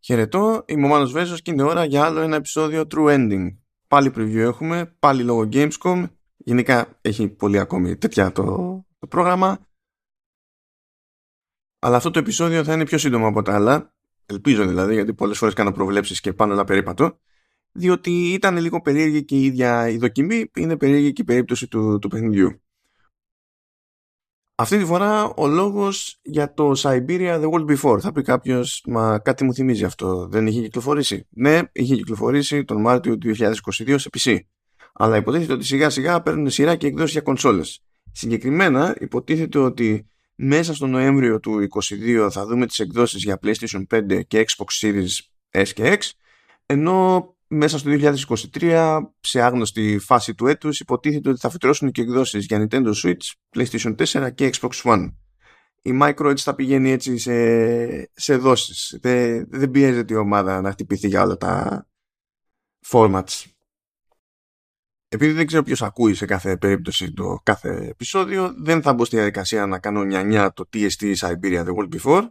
Χαιρετώ, είμαι ο Μάνος Βέζος και είναι ώρα για άλλο ένα επεισόδιο True Ending. Πάλι preview έχουμε, πάλι λόγω Gamescom. Γενικά έχει πολύ ακόμη τέτοια το, το πρόγραμμα. Αλλά αυτό το επεισόδιο θα είναι πιο σύντομο από τα άλλα. Ελπίζω δηλαδή, γιατί πολλές φορές κάνω προβλέψεις και πάνω ένα περίπατο. Διότι ήταν λίγο περίεργη και η ίδια η δοκιμή, είναι περίεργη και η περίπτωση του, του παιχνιδιού. Αυτή τη φορά ο λόγος για το Siberia The World Before. Θα πει κάποιος, μα κάτι μου θυμίζει αυτό. Δεν είχε κυκλοφορήσει. Ναι, είχε κυκλοφορήσει τον Μάρτιο του 2022 σε PC. Αλλά υποτίθεται ότι σιγά σιγά παίρνουν σειρά και εκδόσεις για κονσόλες. Συγκεκριμένα υποτίθεται ότι μέσα στο Νοέμβριο του 2022 θα δούμε τις εκδόσεις για PlayStation 5 και Xbox Series S και X ενώ μέσα στο 2023 σε άγνωστη φάση του έτους υποτίθεται ότι θα φυτρώσουν και εκδόσεις για Nintendo Switch, PlayStation 4 και Xbox One. Η Micro θα πηγαίνει έτσι σε, σε δόσεις. Δεν, δεν πιέζεται η ομάδα να χτυπηθεί για όλα τα formats. Επειδή δεν ξέρω ποιος ακούει σε κάθε περίπτωση το κάθε επεισόδιο, δεν θα μπω στη διαδικασία να κάνω νιά το TST Siberia The World Before,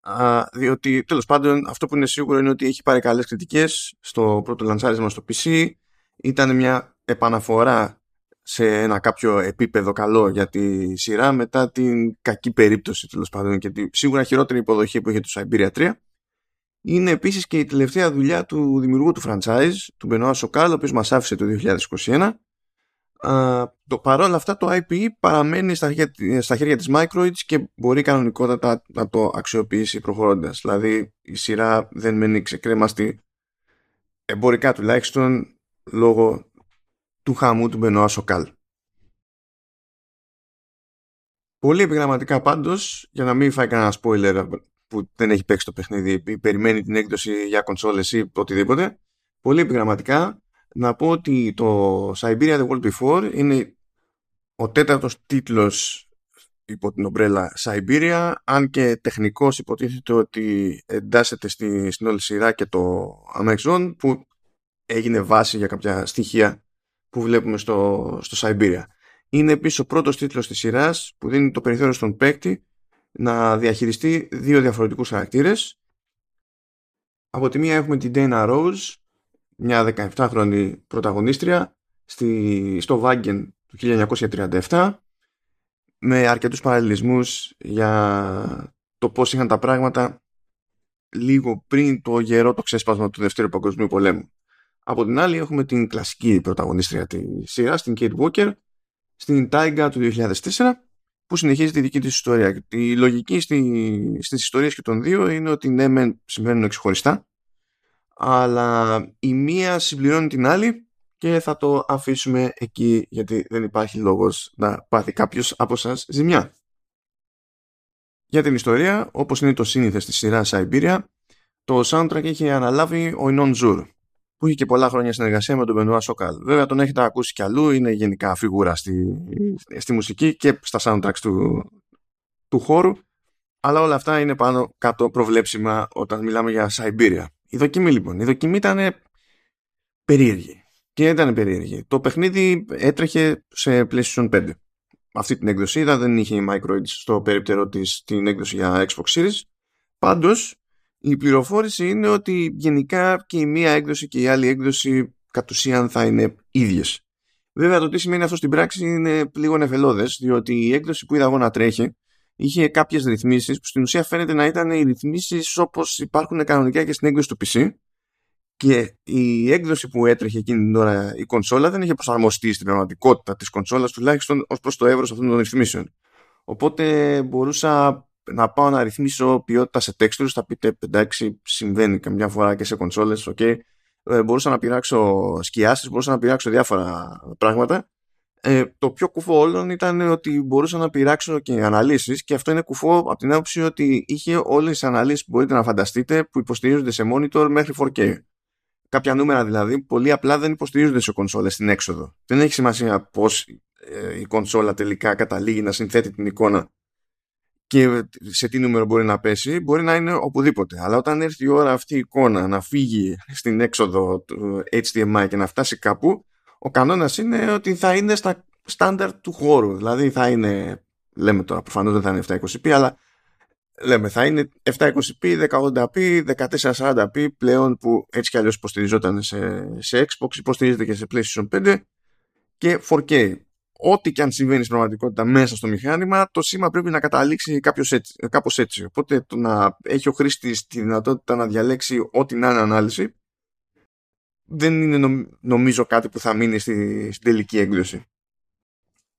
Α, διότι τέλος πάντων αυτό που είναι σίγουρο είναι ότι έχει πάρει καλές κριτικές στο πρώτο λανσάρισμα στο PC ήταν μια επαναφορά σε ένα κάποιο επίπεδο καλό για τη σειρά μετά την κακή περίπτωση τέλος πάντων και τη σίγουρα χειρότερη υποδοχή που είχε το Siberia 3 είναι επίσης και η τελευταία δουλειά του δημιουργού του franchise του Benoit Σοκάλ ο οποίος μας άφησε το 2021 το παρόλα αυτά το IP παραμένει στα χέρια, στα χέρια της Microids και μπορεί κανονικότατα να το αξιοποιήσει προχωρώντας. Δηλαδή η σειρά δεν μένει ξεκρέμαστη εμπορικά τουλάχιστον λόγω του χαμού του Μπενοά Σοκάλ. Πολύ επιγραμματικά πάντως, για να μην φάει κανένα spoiler που δεν έχει παίξει το παιχνίδι ή περιμένει την έκδοση για κονσόλες ή οτιδήποτε, πολύ επιγραμματικά να πω ότι το Siberia The World Before είναι ο τέταρτος τίτλος υπό την ομπρέλα Siberia αν και τεχνικός υποτίθεται ότι εντάσσεται στη, στην όλη σειρά και το Amexon που έγινε βάση για κάποια στοιχεία που βλέπουμε στο, στο Siberia. Είναι επίσης ο πρώτος τίτλος της σειράς που δίνει το περιθώριο στον παίκτη να διαχειριστεί δύο διαφορετικούς χαρακτήρες. Από τη μία έχουμε την Dana Rose μια 17χρονη πρωταγωνίστρια στη, στο Wagen του 1937 με αρκετούς παραλληλισμούς για το πώς είχαν τα πράγματα λίγο πριν το γερό το ξέσπασμα του Δευτέρου Παγκοσμίου Πολέμου. Από την άλλη έχουμε την κλασική πρωταγωνίστρια της σειράς, την Kate Walker, στην Taiga του 2004 που συνεχίζει τη δική της ιστορία. Η λογική στη, στις ιστορίες και των δύο είναι ότι ναι μεν συμβαίνουν ξεχωριστά αλλά η μία συμπληρώνει την άλλη και θα το αφήσουμε εκεί γιατί δεν υπάρχει λόγος να πάθει κάποιος από σας ζημιά. Για την ιστορία, όπως είναι το σύνηθες της σειράς Siberia, το soundtrack έχει αναλάβει ο Ινόν Ζουρ, που είχε και πολλά χρόνια συνεργασία με τον Μπενουά Σοκάλ. Βέβαια τον έχετε ακούσει κι αλλού, είναι γενικά φιγούρα στη, στη μουσική και στα soundtracks του, του χώρου, αλλά όλα αυτά είναι πάνω κάτω προβλέψιμα όταν μιλάμε για Siberia. Η δοκιμή λοιπόν. Η δοκιμή ήταν περίεργη. Και ήταν περίεργη. Το παιχνίδι έτρεχε σε PlayStation 5. Αυτή την έκδοση είδα, δεν είχε η Microids στο περίπτερο της την έκδοση για Xbox Series. Πάντως, η πληροφόρηση είναι ότι γενικά και η μία έκδοση και η άλλη έκδοση κατ' ουσίαν θα είναι ίδιες. Βέβαια το τι σημαίνει αυτό στην πράξη είναι λίγο νεφελώδες, διότι η έκδοση που είδα εγώ να τρέχει είχε κάποιες ρυθμίσεις που στην ουσία φαίνεται να ήταν οι ρυθμίσεις όπως υπάρχουν κανονικά και στην έκδοση του PC και η έκδοση που έτρεχε εκείνη την ώρα η κονσόλα δεν είχε προσαρμοστεί στην πραγματικότητα της κονσόλας τουλάχιστον ως προς το εύρος αυτών των ρυθμίσεων. Οπότε μπορούσα να πάω να ρυθμίσω ποιότητα σε textures, θα πείτε εντάξει συμβαίνει καμιά φορά και σε κονσόλες, okay. Ε, μπορούσα να πειράξω σκιάσεις, μπορούσα να πειράξω διάφορα πράγματα ε, το πιο κουφό όλων ήταν ότι μπορούσα να πειράξω και αναλύσεις και αυτό είναι κουφό από την άποψη ότι είχε όλες τις αναλύσεις που μπορείτε να φανταστείτε που υποστηρίζονται σε monitor μέχρι 4K. Κάποια νούμερα δηλαδή πολύ απλά δεν υποστηρίζονται σε κονσόλες στην έξοδο. Δεν έχει σημασία πώς ε, η κονσόλα τελικά καταλήγει να συνθέτει την εικόνα και σε τι νούμερο μπορεί να πέσει, μπορεί να είναι οπουδήποτε. Αλλά όταν έρθει η ώρα αυτή η εικόνα να φύγει στην έξοδο του HDMI και να φτάσει κάπου, ο κανόνας είναι ότι θα είναι στα στάνταρ του χώρου. Δηλαδή θα είναι, λέμε τώρα προφανώς δεν θα είναι 720p, αλλά λέμε θα είναι 720p, 1080p, 1440p πλέον που έτσι κι αλλιώς υποστηριζόταν σε, σε Xbox, υποστηρίζεται και σε PlayStation 5 και 4K. Ό,τι και αν συμβαίνει στην πραγματικότητα μέσα στο μηχάνημα, το σήμα πρέπει να καταλήξει κάποιος έτσι, κάπως έτσι. Οπότε το να έχει ο χρήστης τη δυνατότητα να διαλέξει ό,τι να είναι ανάλυση δεν είναι νομίζω κάτι που θα μείνει στη, στην τελική έκδοση.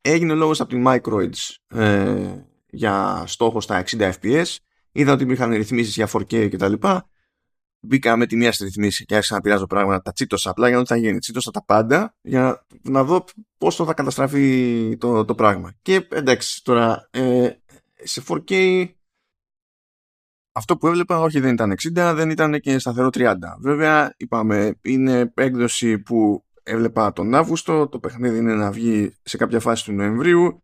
Έγινε λόγος από την Microids ε, για στόχο στα 60 fps. Είδα ότι υπήρχαν ρυθμίσεις για 4K κτλ. Μπήκα με τη μία στη ρυθμίση και άρχισα να πειράζω πράγματα. Τα τσίτωσα απλά για να δω τι θα γίνει. Τσίτωσα τα πάντα για να δω πόσο θα καταστραφεί το, το πράγμα. Και εντάξει, τώρα ε, σε 4K αυτό που έβλεπα όχι δεν ήταν 60, δεν ήταν και σταθερό 30. Βέβαια, είπαμε, είναι έκδοση που έβλεπα τον Αύγουστο, το παιχνίδι είναι να βγει σε κάποια φάση του Νοεμβρίου.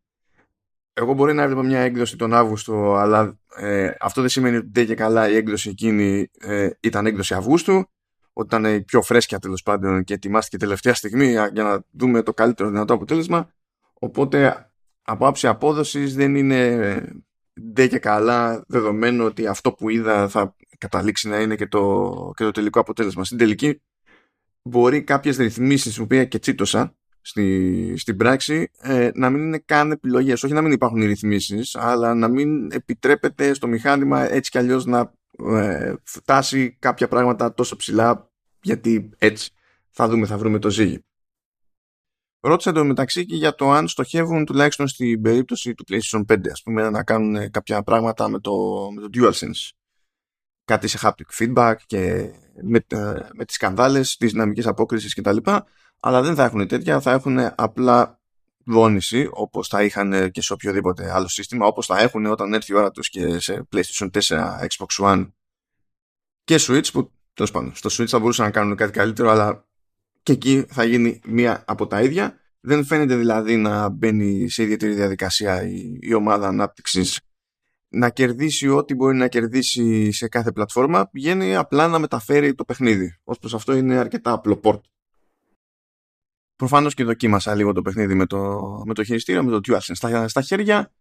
Εγώ μπορεί να έβλεπα μια έκδοση τον Αύγουστο, αλλά ε, αυτό δεν σημαίνει ότι δεν και καλά η έκδοση εκείνη ε, ήταν έκδοση Αυγούστου, ότι ήταν πιο φρέσκια τέλος πάντων και ετοιμάστηκε τελευταία στιγμή για να δούμε το καλύτερο δυνατό αποτέλεσμα. Οπότε από άψη απόδοσης δεν είναι ντε και καλά δεδομένο ότι αυτό που είδα θα καταλήξει να είναι και το, και το τελικό αποτέλεσμα. Στην τελική μπορεί κάποιες ρυθμίσεις που οποία και τσίτωσα στη, στην πράξη ε, να μην είναι καν επιλογές. Όχι να μην υπάρχουν οι ρυθμίσεις αλλά να μην επιτρέπεται στο μηχάνημα έτσι κι αλλιώς να ε, φτάσει κάποια πράγματα τόσο ψηλά γιατί έτσι θα δούμε, θα βρούμε το ζύγι. Ρώτησα το μεταξύ και για το αν στοχεύουν τουλάχιστον στην περίπτωση του PlayStation 5 ας πούμε να κάνουν κάποια πράγματα με το, με το DualSense κάτι σε haptic feedback και με, ε, με τις σκανδάλες, τις δυναμικές απόκρισης κτλ. Αλλά δεν θα έχουν τέτοια, θα έχουν απλά δόνηση όπως θα είχαν και σε οποιοδήποτε άλλο σύστημα, όπως θα έχουν όταν έρθει η ώρα τους και σε PlayStation 4, Xbox One και Switch που τέλος πάντων στο Switch θα μπορούσαν να κάνουν κάτι καλύτερο αλλά και εκεί θα γίνει μία από τα ίδια. Δεν φαίνεται δηλαδή να μπαίνει σε ιδιαίτερη διαδικασία η, η ομάδα ανάπτυξης να κερδίσει ό,τι μπορεί να κερδίσει σε κάθε πλατφόρμα. Πηγαίνει απλά να μεταφέρει το παιχνίδι. Ω προς αυτό είναι αρκετά απλό port. Προφανώς και δοκίμασα λίγο το παιχνίδι με το, με το χειριστήριο, με το DualSense στα, στα χέρια.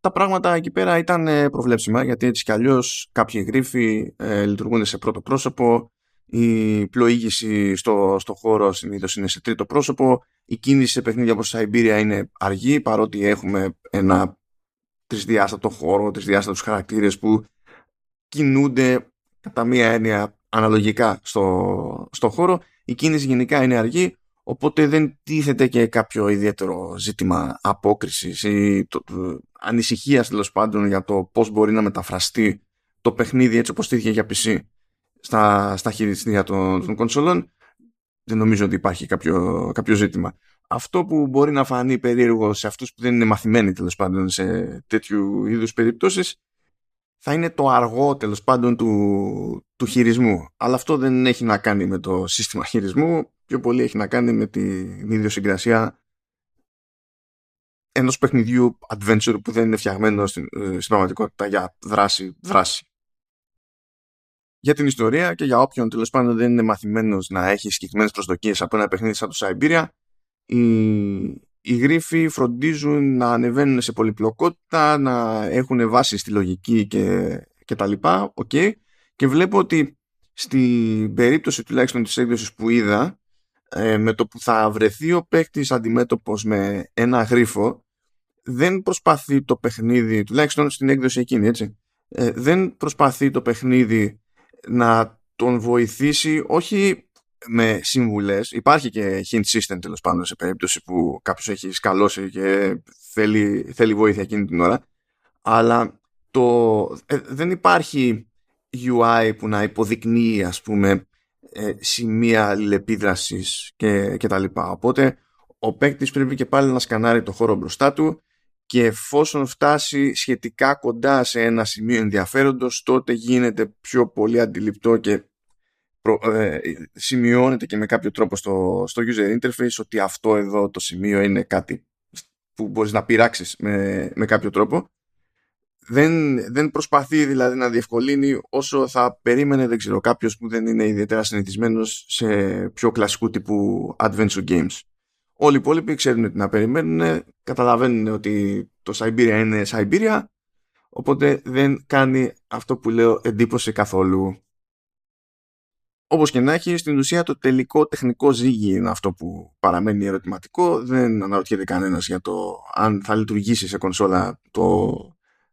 Τα πράγματα εκεί πέρα ήταν ε, προβλέψιμα γιατί έτσι κι αλλιώς κάποιοι γρίφοι ε, λειτουργούν σε πρώτο πρόσωπο η πλοήγηση στο, στο χώρο συνήθως είναι σε τρίτο πρόσωπο, η κίνηση σε παιχνίδια όπως η Siberia είναι αργή παρότι έχουμε ένα τρισδιάστατο χώρο, τρισδιάστατους χαρακτήρες που κινούνται κατά μία έννοια αναλογικά στο, στο χώρο. Η κίνηση γενικά είναι αργή, οπότε δεν τίθεται και κάποιο ιδιαίτερο ζήτημα απόκρισης ή το, το, ανησυχίας τέλος πάντων για το πώς μπορεί να μεταφραστεί το παιχνίδι έτσι όπως τύχε για PC στα, στα χειριστήρια των, των κονσολών δεν νομίζω ότι υπάρχει κάποιο, κάποιο ζήτημα. Αυτό που μπορεί να φανεί περίεργο σε αυτούς που δεν είναι μαθημένοι τέλος πάντων σε τέτοιου είδους περιπτώσεις θα είναι το αργό τέλος πάντων του, του χειρισμού. Αλλά αυτό δεν έχει να κάνει με το σύστημα χειρισμού, πιο πολύ έχει να κάνει με την ιδιοσυγκρασία ενός παιχνιδιού adventure που δεν είναι φτιαγμένο στην, ε, στην πραγματικότητα για δράση, δράση για την ιστορία και για όποιον τέλος πάντων δεν είναι μαθημένος να έχει συγκεκριμένες προσδοκίες από ένα παιχνίδι σαν το Siberia, οι, οι γρίφοι φροντίζουν να ανεβαίνουν σε πολυπλοκότητα, να έχουν βάση στη λογική και, και τα λοιπά. Okay. Και βλέπω ότι στην περίπτωση τουλάχιστον της έκδοσης που είδα, ε, με το που θα βρεθεί ο παίκτης αντιμέτωπος με ένα γρίφο, δεν προσπαθεί το παιχνίδι, τουλάχιστον στην έκδοση εκείνη, έτσι, ε, δεν προσπαθεί το παιχνίδι να τον βοηθήσει όχι με συμβουλές. Υπάρχει και hint system τέλος πάντων σε περίπτωση που κάποιος έχει σκαλώσει και θέλει, θέλει βοήθεια εκείνη την ώρα. Αλλά το, ε, δεν υπάρχει UI που να υποδεικνύει ας πούμε ε, σημεία αλληλεπίδρασης και, και τα λοιπά. Οπότε ο παίκτης πρέπει και πάλι να σκανάρει το χώρο μπροστά του και εφόσον φτάσει σχετικά κοντά σε ένα σημείο ενδιαφέροντος τότε γίνεται πιο πολύ αντιληπτό και ε, σημειώνεται και με κάποιο τρόπο στο, στο user interface ότι αυτό εδώ το σημείο είναι κάτι που μπορείς να πειράξεις με, με κάποιο τρόπο. Δεν, δεν προσπαθεί δηλαδή να διευκολύνει όσο θα περίμενε δεν ξέρω κάποιος που δεν είναι ιδιαίτερα συνηθισμένος σε πιο κλασικού τύπου adventure games Όλοι οι υπόλοιποι ξέρουν τι να περιμένουν, καταλαβαίνουν ότι το Siberia είναι Siberia, οπότε δεν κάνει αυτό που λέω εντύπωση καθόλου. Όπως και να έχει, στην ουσία το τελικό τεχνικό ζύγι είναι αυτό που παραμένει ερωτηματικό. Δεν αναρωτιέται κανένας για το αν θα λειτουργήσει σε κονσόλα το,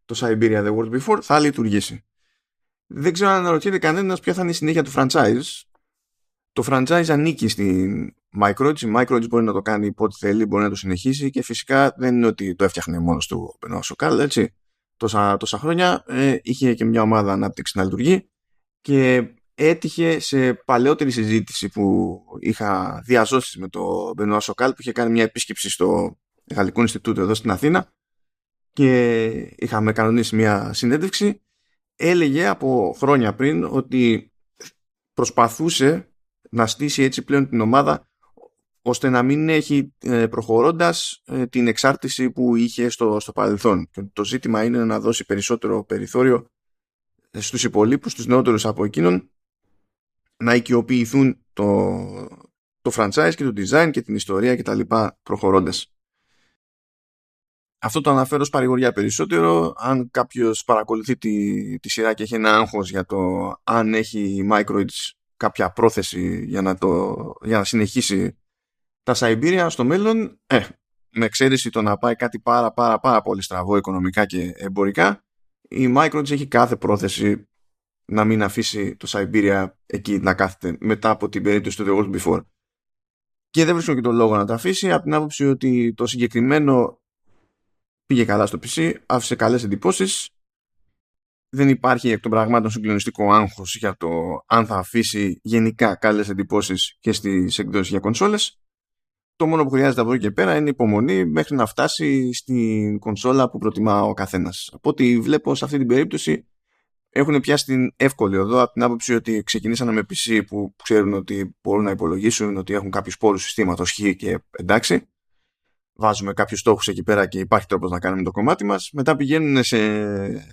το Siberia The World Before. Θα λειτουργήσει. Δεν ξέρω αν αναρωτιέται κανένας ποια θα είναι η συνέχεια του franchise. Το franchise ανήκει στην Microids. Η Microids μπορεί να το κάνει ό,τι θέλει, μπορεί να το συνεχίσει και φυσικά δεν είναι ότι το έφτιαχνε μόνος του ο Benoit Σοκάλ, έτσι. Τόσα, τόσα χρόνια ε, είχε και μια ομάδα ανάπτυξη να λειτουργεί και έτυχε σε παλαιότερη συζήτηση που είχα διαζώσει με το Μπενουά Σοκάλ που είχε κάνει μια επίσκεψη στο Γαλλικό Ινστιτούτο εδώ στην Αθήνα και είχαμε κανονίσει μια συνέντευξη έλεγε από χρόνια πριν ότι προσπαθούσε να στήσει έτσι πλέον την ομάδα ώστε να μην έχει ε, προχωρώντας ε, την εξάρτηση που είχε στο, στο παρελθόν. Και το ζήτημα είναι να δώσει περισσότερο περιθώριο στους υπολείπους, στους νεότερους από εκείνον να οικειοποιηθούν το, το franchise και το design και την ιστορία και τα λοιπά προχωρώντας. Αυτό το αναφέρω ως παρηγοριά περισσότερο. Αν κάποιος παρακολουθεί τη, τη σειρά και έχει ένα άγχος για το αν έχει η Microids κάποια πρόθεση για να, το, για να συνεχίσει τα Siberia στο μέλλον, ε, με εξαίρεση το να πάει κάτι πάρα πάρα πάρα πολύ στραβό οικονομικά και εμπορικά, η Microids έχει κάθε πρόθεση να μην αφήσει το Siberia εκεί να κάθεται μετά από την περίπτωση του The World Before. Και δεν βρίσκω και τον λόγο να το αφήσει από την άποψη ότι το συγκεκριμένο πήγε καλά στο PC, άφησε καλές εντυπώσεις δεν υπάρχει εκ των πραγμάτων συγκλονιστικό άγχος για το αν θα αφήσει γενικά καλές εντυπώσεις και στις εκδόσεις για κονσόλες. Το μόνο που χρειάζεται από εδώ και πέρα είναι υπομονή μέχρι να φτάσει στην κονσόλα που προτιμά ο καθένας. Από ό,τι βλέπω σε αυτή την περίπτωση έχουν πιάσει την εύκολη εδώ από την άποψη ότι ξεκινήσανε με PC που ξέρουν ότι μπορούν να υπολογίσουν ότι έχουν κάποιους πόρους συστήματος χ και εντάξει. Βάζουμε κάποιους στόχους εκεί πέρα και υπάρχει τρόπος να κάνουμε το κομμάτι μας. Μετά πηγαίνουν σε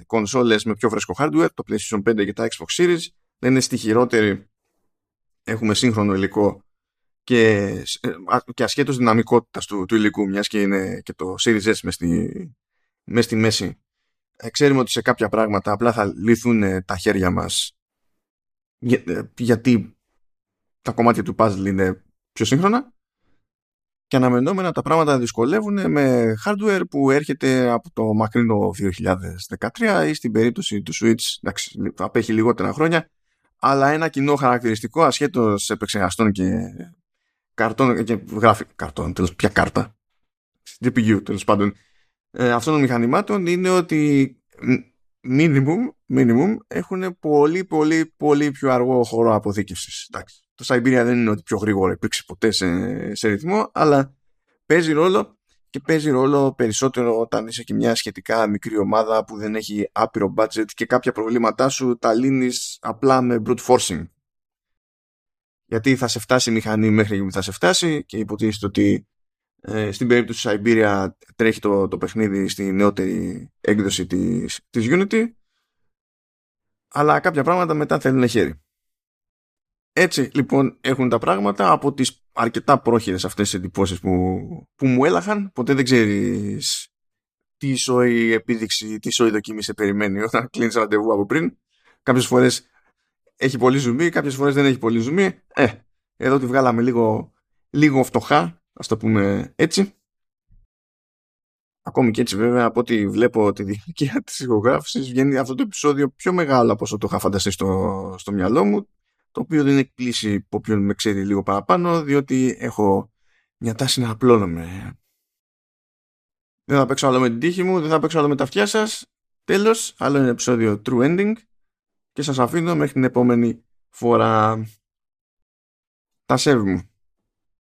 κονσόλες με πιο φρέσκο hardware το PlayStation 5 και τα Xbox Series. Δεν είναι στη χειρότερη έχουμε σύγχρονο υλικό και, ε, και ασχέτως δυναμικότητας του, του υλικού μιας και είναι και το Series S μες στη, μες στη μέση ε, ξέρουμε ότι σε κάποια πράγματα απλά θα λυθούν ε, τα χέρια μας. Ε, γιατί τα κομμάτια του puzzle είναι πιο σύγχρονα και αναμενόμενα τα πράγματα δυσκολεύουν με hardware που έρχεται από το μακρινό 2013 ή στην περίπτωση του Switch εντάξει, απέχει λιγότερα χρόνια αλλά ένα κοινό χαρακτηριστικό ασχέτως επεξεργαστών και καρτών και γράφει καρτών τέλος ποια κάρτα GPU τέλος πάντων ε, αυτών των μηχανημάτων είναι ότι minimum, minimum έχουν πολύ πολύ πολύ πιο αργό χώρο αποθήκευσης. Το Siberia δεν είναι ότι πιο γρήγορο υπήρξε ποτέ σε, σε ρυθμό, αλλά παίζει ρόλο και παίζει ρόλο περισσότερο όταν είσαι και μια σχετικά μικρή ομάδα που δεν έχει άπειρο budget και κάποια προβλήματά σου τα λύνεις απλά με brute forcing. Γιατί θα σε φτάσει η μηχανή μέχρι που θα σε φτάσει και υποτίθεται ότι ε, στην περίπτωση του Siberia τρέχει το, το παιχνίδι στη νεότερη έκδοση της, της Unity αλλά κάποια πράγματα μετά θέλουν χέρι. Έτσι λοιπόν έχουν τα πράγματα από τις αρκετά πρόχειρες αυτές τις εντυπώσεις που, που μου έλαχαν. Ποτέ δεν ξέρεις τι ισόη επίδειξη, τι ισόη δοκίμηση σε περιμένει όταν κλείνεις ραντεβού από πριν. Κάποιες φορές έχει πολύ ζουμί, κάποιες φορές δεν έχει πολύ ζουμί. Ε, εδώ τη βγάλαμε λίγο, λίγο φτωχά ας το πούμε έτσι. Ακόμη και έτσι βέβαια από ό,τι βλέπω τη διάρκεια της ηχογράφησης βγαίνει αυτό το επεισόδιο πιο μεγάλο από όσο το είχα φανταστεί στο, στο μυαλό μου το οποίο δεν εκπλήσει από όποιον με ξέρει λίγο παραπάνω διότι έχω μια τάση να απλώνομαι. Δεν θα παίξω άλλο με την τύχη μου, δεν θα παίξω άλλο με τα αυτιά σας. Τέλος, άλλο ένα επεισόδιο True Ending και σας αφήνω μέχρι την επόμενη φορά. Τα σέβη μου.